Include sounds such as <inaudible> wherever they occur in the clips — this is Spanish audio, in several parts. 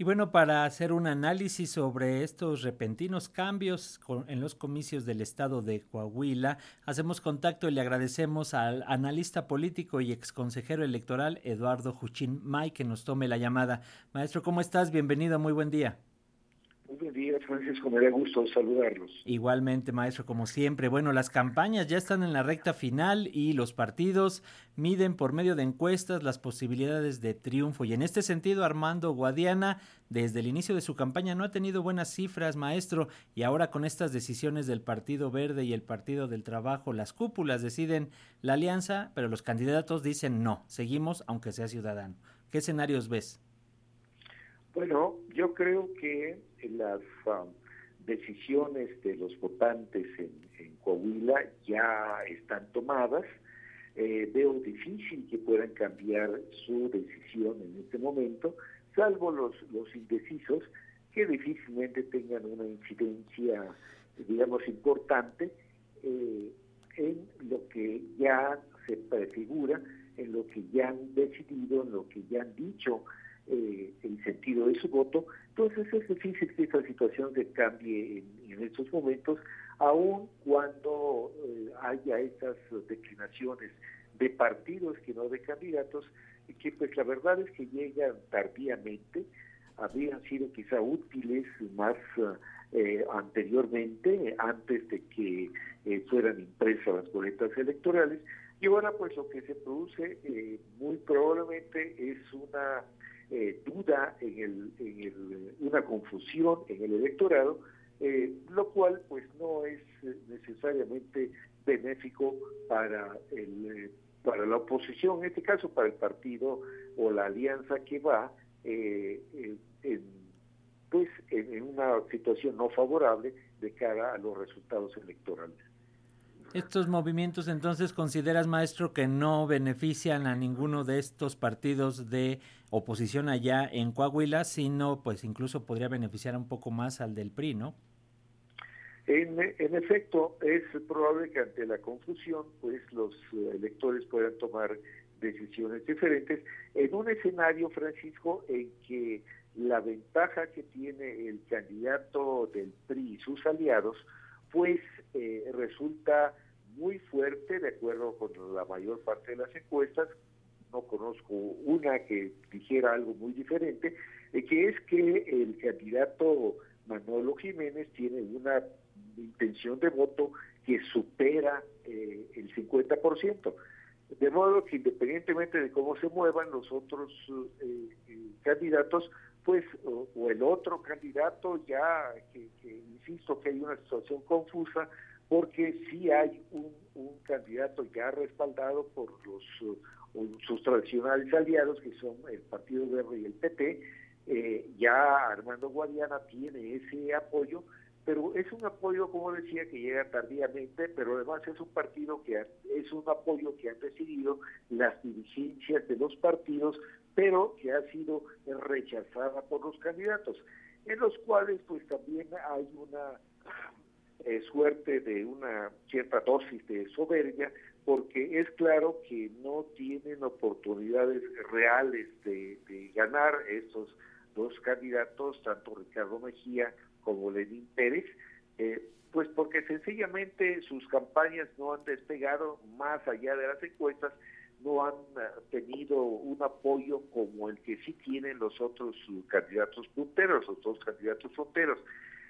Y bueno, para hacer un análisis sobre estos repentinos cambios en los comicios del estado de Coahuila, hacemos contacto y le agradecemos al analista político y exconsejero electoral Eduardo Juchín May que nos tome la llamada. Maestro, ¿cómo estás? Bienvenido, muy buen día. Buen día, Francisco, me da gusto saludarlos. Igualmente, maestro, como siempre. Bueno, las campañas ya están en la recta final y los partidos miden por medio de encuestas las posibilidades de triunfo. Y en este sentido, Armando Guadiana, desde el inicio de su campaña, no ha tenido buenas cifras, maestro, y ahora con estas decisiones del Partido Verde y el Partido del Trabajo, las cúpulas deciden la alianza, pero los candidatos dicen no, seguimos aunque sea ciudadano. ¿Qué escenarios ves? Bueno, yo creo que las um, decisiones de los votantes en, Coahuila ya están tomadas. Eh, veo difícil que puedan cambiar su decisión en este momento, salvo los, los indecisos que difícilmente tengan una incidencia, digamos, importante eh, en lo que ya se prefigura, en lo que ya han decidido, en lo que ya han dicho eh, el sentido de su voto. Entonces es difícil que esta situación se cambie en, estos momentos, aun cuando eh, haya estas declinaciones de partidos que no de candidatos, y que pues la verdad es que llegan tardíamente, habrían sido quizá útiles más eh, anteriormente, antes de que fueran impresas las boletas electorales, y ahora pues lo que se produce muy probablemente es una eh, duda, en, el, en el, una confusión en el electorado, eh, lo cual pues no es eh, necesariamente benéfico para el para la oposición, en este caso para el partido o la alianza que va en, pues en una situación no favorable de cara a los resultados electorales. Estos movimientos entonces consideras, maestro, que no benefician a ninguno de estos partidos de oposición allá en Coahuila, sino pues incluso podría beneficiar un poco más al del PRI, ¿no? En, en efecto, es probable que ante la confusión, pues los electores puedan tomar decisiones diferentes en un escenario, Francisco, en que la ventaja que tiene el candidato del PRI y sus aliados pues resulta muy fuerte de acuerdo con la mayor parte de las encuestas. No conozco una que dijera algo muy diferente, eh, que es que el candidato Manolo Jiménez tiene una intención de voto que supera eh, el 50%. De modo que independientemente de cómo se muevan los otros candidatos, pues, o, el otro candidato ya, que, insisto que hay una situación confusa, porque sí hay un, candidato ya respaldado por los sus tradicionales aliados, que son el Partido Verde y el PP, eh, ya Armando Guadiana tiene ese apoyo, pero es un apoyo, como decía, que llega tardíamente, pero además es un partido que es un apoyo que han decidido las dirigencias de los partidos pero que ha sido rechazada por los candidatos, en los cuales pues también hay una eh, suerte de una cierta dosis de soberbia, porque es claro que no tienen oportunidades reales de, ganar estos dos candidatos, tanto Ricardo Mejía como Lenín Pérez, eh, pues porque sencillamente sus campañas no han despegado más allá de las encuestas no han eh, tenido un apoyo como el que sí tienen los otros candidatos punteros, los dos candidatos fronteros.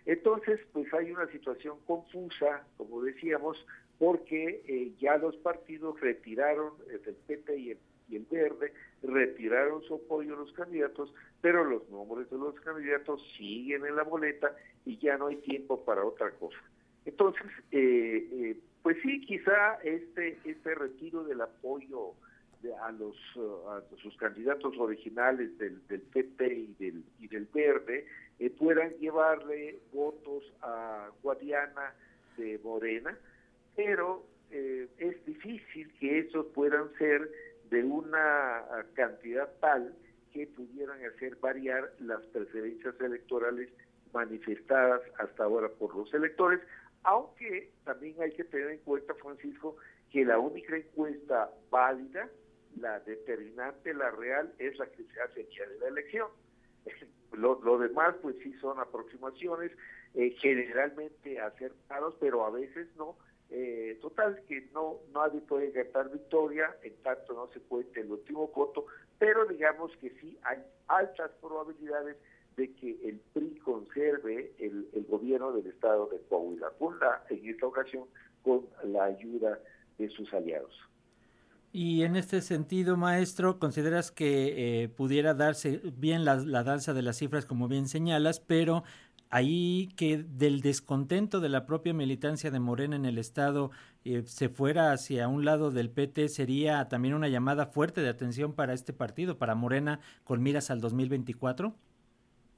Entonces, pues hay una situación confusa, como decíamos, porque eh, ya los partidos retiraron, el PT y el, y el Verde, retiraron su apoyo a los candidatos, pero los nombres de los candidatos siguen en la boleta y ya no hay tiempo para otra cosa. Entonces, eh, eh pues sí, quizá este, este retiro del apoyo a los a sus candidatos originales del, del PT y del, y del Verde eh, puedan llevarle votos a Guadiana de Morena, pero eh, es difícil que esos puedan ser de una cantidad tal que pudieran hacer variar las preferencias electorales manifestadas hasta ahora por los electores, aunque también hay que tener en cuenta, Francisco, que la única encuesta válida, la determinante, la real, es la que se hace el día de la elección. <laughs> lo, lo, demás, pues sí son aproximaciones, eh, generalmente acertados, pero a veces no. Eh, total, que no nadie puede ganar victoria, en tanto no se cuente el último voto, pero digamos que sí hay altas probabilidades de que el PRI conserve el, el gobierno del estado de Coahuila, en esta ocasión con la ayuda de sus aliados. Y en este sentido, maestro, ¿consideras que eh, pudiera darse bien la, danza de las cifras, como bien señalas, pero ahí que del descontento de la propia militancia de Morena en el Estado eh, se fuera hacia un lado del PT, sería también una llamada fuerte de atención para este partido, para Morena, con miras al 2024?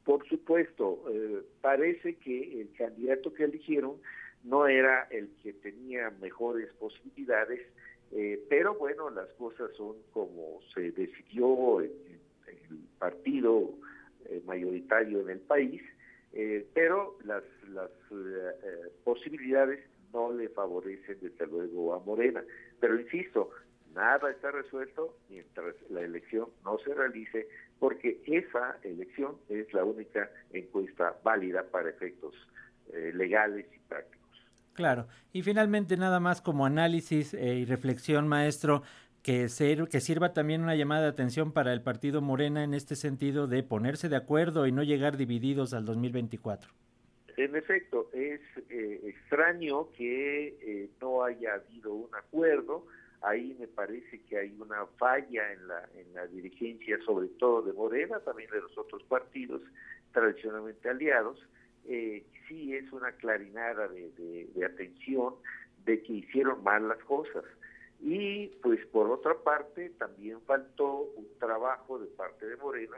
Por supuesto, eh, parece que el candidato que eligieron no era el que tenía mejores posibilidades eh, pero bueno, las cosas son como se decidió en, el partido eh, mayoritario en el país, eh, pero las, las posibilidades no le favorecen desde luego a Morena. Pero insisto, nada está resuelto mientras la elección no se realice, porque esa elección es la única encuesta válida para efectos legales y prácticos. Claro. Y finalmente, nada más como análisis eh, y reflexión, maestro, que, sirva también una llamada de atención para el partido Morena en este sentido de ponerse de acuerdo y no llegar divididos al 2024. En efecto, es eh, extraño que eh, no haya habido un acuerdo. Ahí me parece que hay una falla en la, en la dirigencia, sobre todo de Morena, también de los otros partidos tradicionalmente aliados eh, sí es una clarinada de, atención de que hicieron mal las cosas. Y pues por otra parte también faltó un trabajo de parte de Morena,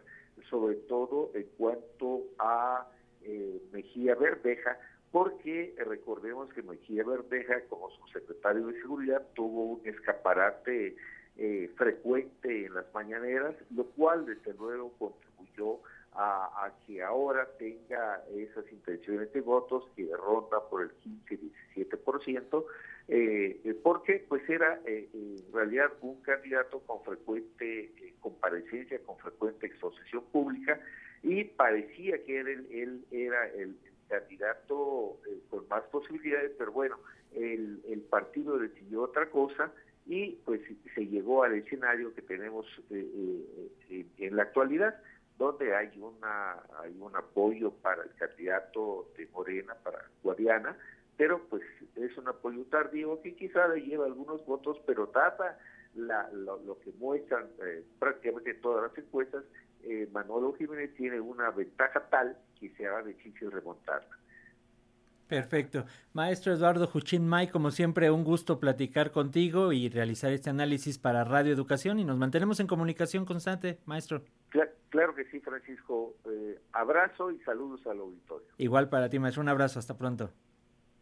sobre todo en cuanto a eh, Mejía Verdeja, porque recordemos que Mejía Verdeja como subsecretario de Seguridad tuvo un escaparate eh, frecuente en las mañaneras, lo cual desde luego contribuyó a, que ahora tenga esas intenciones de votos que ronda por el 15-17%, eh, porque pues era eh, en realidad un candidato con frecuente eh, comparecencia, con frecuente exposición pública, y parecía que él, él era el candidato eh, con más posibilidades, pero bueno, el, el partido decidió otra cosa y pues se llegó al escenario que tenemos en la actualidad donde hay una hay un apoyo para el candidato de Morena, para Guadiana, pero pues es un apoyo tardío que quizá le lleva algunos votos, pero dada la, lo, que muestran eh, prácticamente todas las encuestas, eh, Manolo Jiménez tiene una ventaja tal que se haga difícil remontarla. Perfecto. Maestro Eduardo Juchín May, como siempre, un gusto platicar contigo y realizar este análisis para Radio Educación y nos mantenemos en comunicación constante, maestro. Claro, que sí, Francisco. Eh, abrazo y saludos al auditorio. Igual para ti, maestro. Un abrazo. Hasta pronto.